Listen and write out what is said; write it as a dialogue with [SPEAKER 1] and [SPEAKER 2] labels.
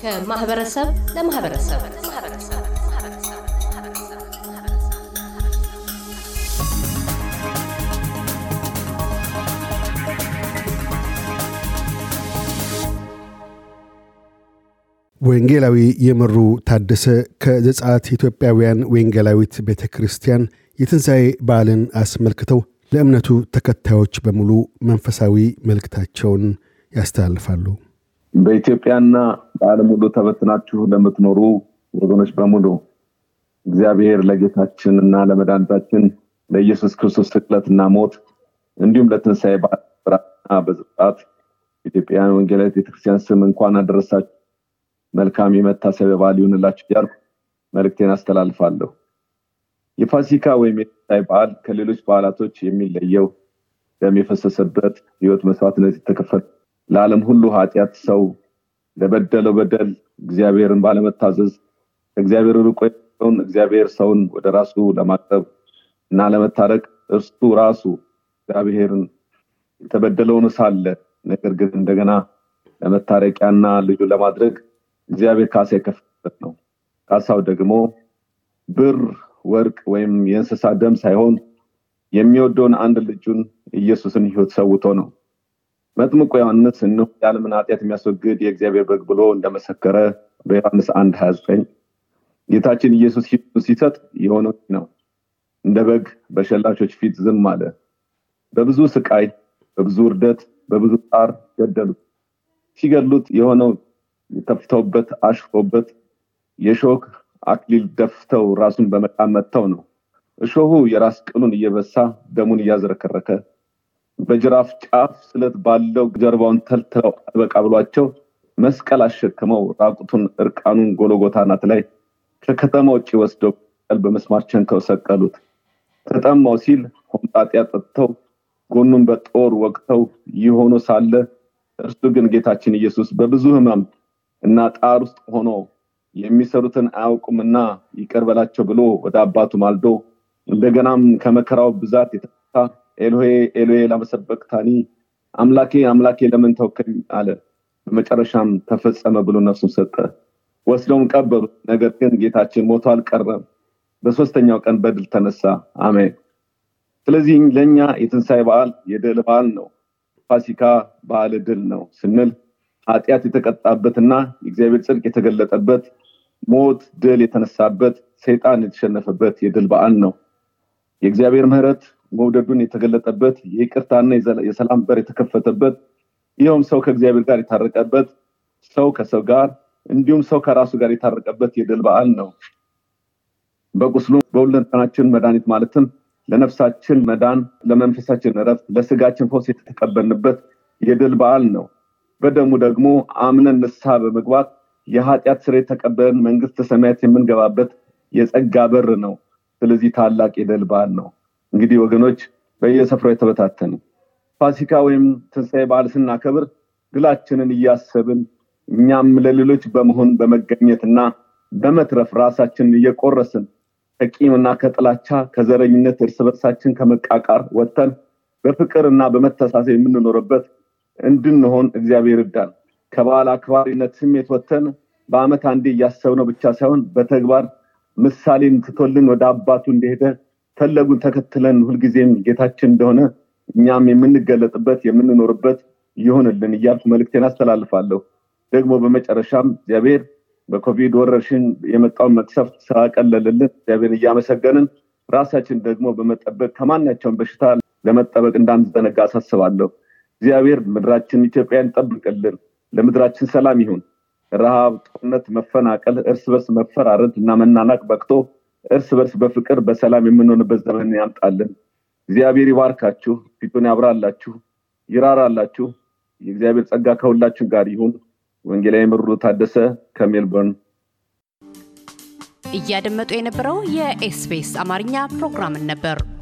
[SPEAKER 1] ከማህበረሰብ ለማህበረሰብ
[SPEAKER 2] ወንጌላዊ የምሩ ታደሰ ከዘጸአት ኢትዮጵያውያን ወንጌላዊት ቤተ ክርስቲያን የትንሣኤ በዓልን አስመልክተው ለእምነቱ ተከታዮች በሙሉ መንፈሳዊ መልእክታቸውን ያስተላልፋሉ።
[SPEAKER 3] በኢትዮጵያና በዓለም ሁሉ ተበትናችሁ ለምትኖሩ ወገኖች በሙሉ እግዚአብሔር ለጌታችን እና ለመድኃኒታችን ለኢየሱስ ክርስቶስ ስቅለትና ሞት እንዲሁም ለትንሣኤ በዓልና በዘጸአት ኢትዮጵያውያን ወንጌላዊት ቤተክርስቲያን ስም እንኳን አደረሳችሁ መልካም የመታሰቢያ በዓል ይሁንላችሁ እያልኩ መልእክቴን አስተላልፋለሁ። የፋሲካ ወይም የትንሣኤ በዓል ከሌሎች በዓላቶች የሚለየው ደም የፈሰሰበት ህይወት መስዋዕትነት የተከፈለ ለዓለም ሁሉ ኃጢአት ሰው ለበደለው በደል እግዚአብሔርን ባለመታዘዝ ከእግዚአብሔር ርቆ እግዚአብሔር ሰውን ወደ ራሱ ለማቅረብ እና ለመታረቅ እርሱ ራሱ እግዚአብሔርን የተበደለውን ሳለ ነገር ግን እንደገና ለመታረቂያና ልጁ ለማድረግ እግዚአብሔር ካሳ የከፈበት ነው። ካሳው ደግሞ ብር፣ ወርቅ ወይም የእንስሳ ደም ሳይሆን የሚወደውን አንድ ልጁን ኢየሱስን ህይወት ሰውቶ ነው። መጥምቁ ዮሐንስ እነሆ የዓለምን ኃጢአት የሚያስወግድ የእግዚአብሔር በግ ብሎ እንደመሰከረ በዮሐንስ አንድ ሀያ ዘጠኝ ጌታችን ኢየሱስ ሲሰጥ የሆነው ነው። እንደ በግ በሸላቾች ፊት ዝም አለ። በብዙ ስቃይ፣ በብዙ ውርደት፣ በብዙ ጣር ገደሉት። ሲገድሉት የሆነው ተፍተውበት አሽፎበት የሾክ አክሊል ደፍተው ራሱን በመቃም መጥተው ነው። እሾሁ የራስ ቅሉን እየበሳ ደሙን እያዝረከረከ በጅራፍ ጫፍ ስለት ባለው ጀርባውን ተልትለው አልበቃ ብሏቸው መስቀል አሸክመው ራቁቱን እርቃኑን ጎሎጎታ ናት ላይ ከከተማ ውጭ ወስደው ቀል በመስማር ቸንከው ሰቀሉት። ተጠማው ሲል ሆምጣጤ አጠጥተው ጎኑን በጦር ወቅተው ይህ ሳለ እርሱ ግን ጌታችን ኢየሱስ በብዙ ህመም እና ጣር ውስጥ ሆኖ የሚሰሩትን አያውቁምና ይቅር በላቸው ብሎ ወደ አባቱ ማልዶ እንደገናም ከመከራው ብዛት የተነሳ ኤሎሄ ኤሎሄ ላመሰበቅታኒ አምላኬ አምላኬ ለምን ተውከኝ አለ። በመጨረሻም ተፈጸመ ብሎ ነፍሱን ሰጠ። ወስደውም ቀበሩት። ነገር ግን ጌታችን ሞቶ አልቀረም፣ በሶስተኛው ቀን በድል ተነሳ። አሜን። ስለዚህ ለእኛ የትንሣኤ በዓል የድል በዓል ነው። ፋሲካ በዓል ድል ነው ስንል ኃጢአት የተቀጣበትና የእግዚአብሔር ጽድቅ የተገለጠበት ሞት ድል የተነሳበት ሰይጣን የተሸነፈበት የድል በዓል ነው። የእግዚአብሔር ምሕረት መውደዱን የተገለጠበት የይቅርታና የሰላም በር የተከፈተበት ይኸውም ሰው ከእግዚአብሔር ጋር የታረቀበት ሰው ከሰው ጋር እንዲሁም ሰው ከራሱ ጋር የታረቀበት የድል በዓል ነው። በቁስሉ በሁለንተናችን መድኃኒት ማለትም ለነፍሳችን መዳን፣ ለመንፈሳችን እረፍት፣ ለስጋችን ፈውስ የተቀበልንበት የድል በዓል ነው። በደሙ ደግሞ አምነን ንስሐ በመግባት የኃጢአት ስር የተቀበለን መንግስተ ሰማያት የምንገባበት የጸጋ በር ነው። ስለዚህ ታላቅ የድል በዓል ነው። እንግዲህ ወገኖች በየስፍራው የተበታተነ ፋሲካ ወይም ትንሣኤ በዓል ስናከብር ድላችንን እያሰብን እኛም ለሌሎች በመሆን በመገኘትና በመትረፍ ራሳችንን እየቆረስን ከቂምና ከጥላቻ ከዘረኝነት እርስ በርሳችን ከመቃቃር ወጥተን በፍቅር እና በመተሳሰብ የምንኖርበት እንድንሆን እግዚአብሔር እዳን ከበዓል አክባሪነት ስሜት ወጥተን በአመት አንዴ እያሰብነው ብቻ ሳይሆን በተግባር ምሳሌን ትቶልን ወደ አባቱ እንደሄደ ፈለጉን ተከትለን ሁልጊዜም ጌታችን እንደሆነ እኛም የምንገለጥበት የምንኖርበት ይሆንልን እያልኩ መልክቴን አስተላልፋለሁ። ደግሞ በመጨረሻም እግዚአብሔር በኮቪድ ወረርሽኝ የመጣውን መቅሰፍት ስላቀለልልን እግዚአብሔር እያመሰገንን ራሳችን ደግሞ በመጠበቅ ከማናቸውን በሽታ ለመጠበቅ እንዳንዘነጋ አሳስባለሁ። እግዚአብሔር ምድራችን ኢትዮጵያን ጠብቅልን። ለምድራችን ሰላም ይሁን። ረሃብ፣ ጦርነት፣ መፈናቀል፣ እርስ በርስ መፈራረድ እና መናናቅ በቅቶ እርስ በርስ በፍቅር በሰላም የምንሆንበት ዘመን ያምጣልን። እግዚአብሔር ይባርካችሁ፣ ፊቱን ያብራላችሁ፣ ይራራላችሁ። የእግዚአብሔር ጸጋ ከሁላችን ጋር ይሁን። ወንጌላዊ ምሩ ታደሰ ከሜልቦርን።
[SPEAKER 1] እያደመጡ የነበረው የ SBS አማርኛ ፕሮግራምን ነበር።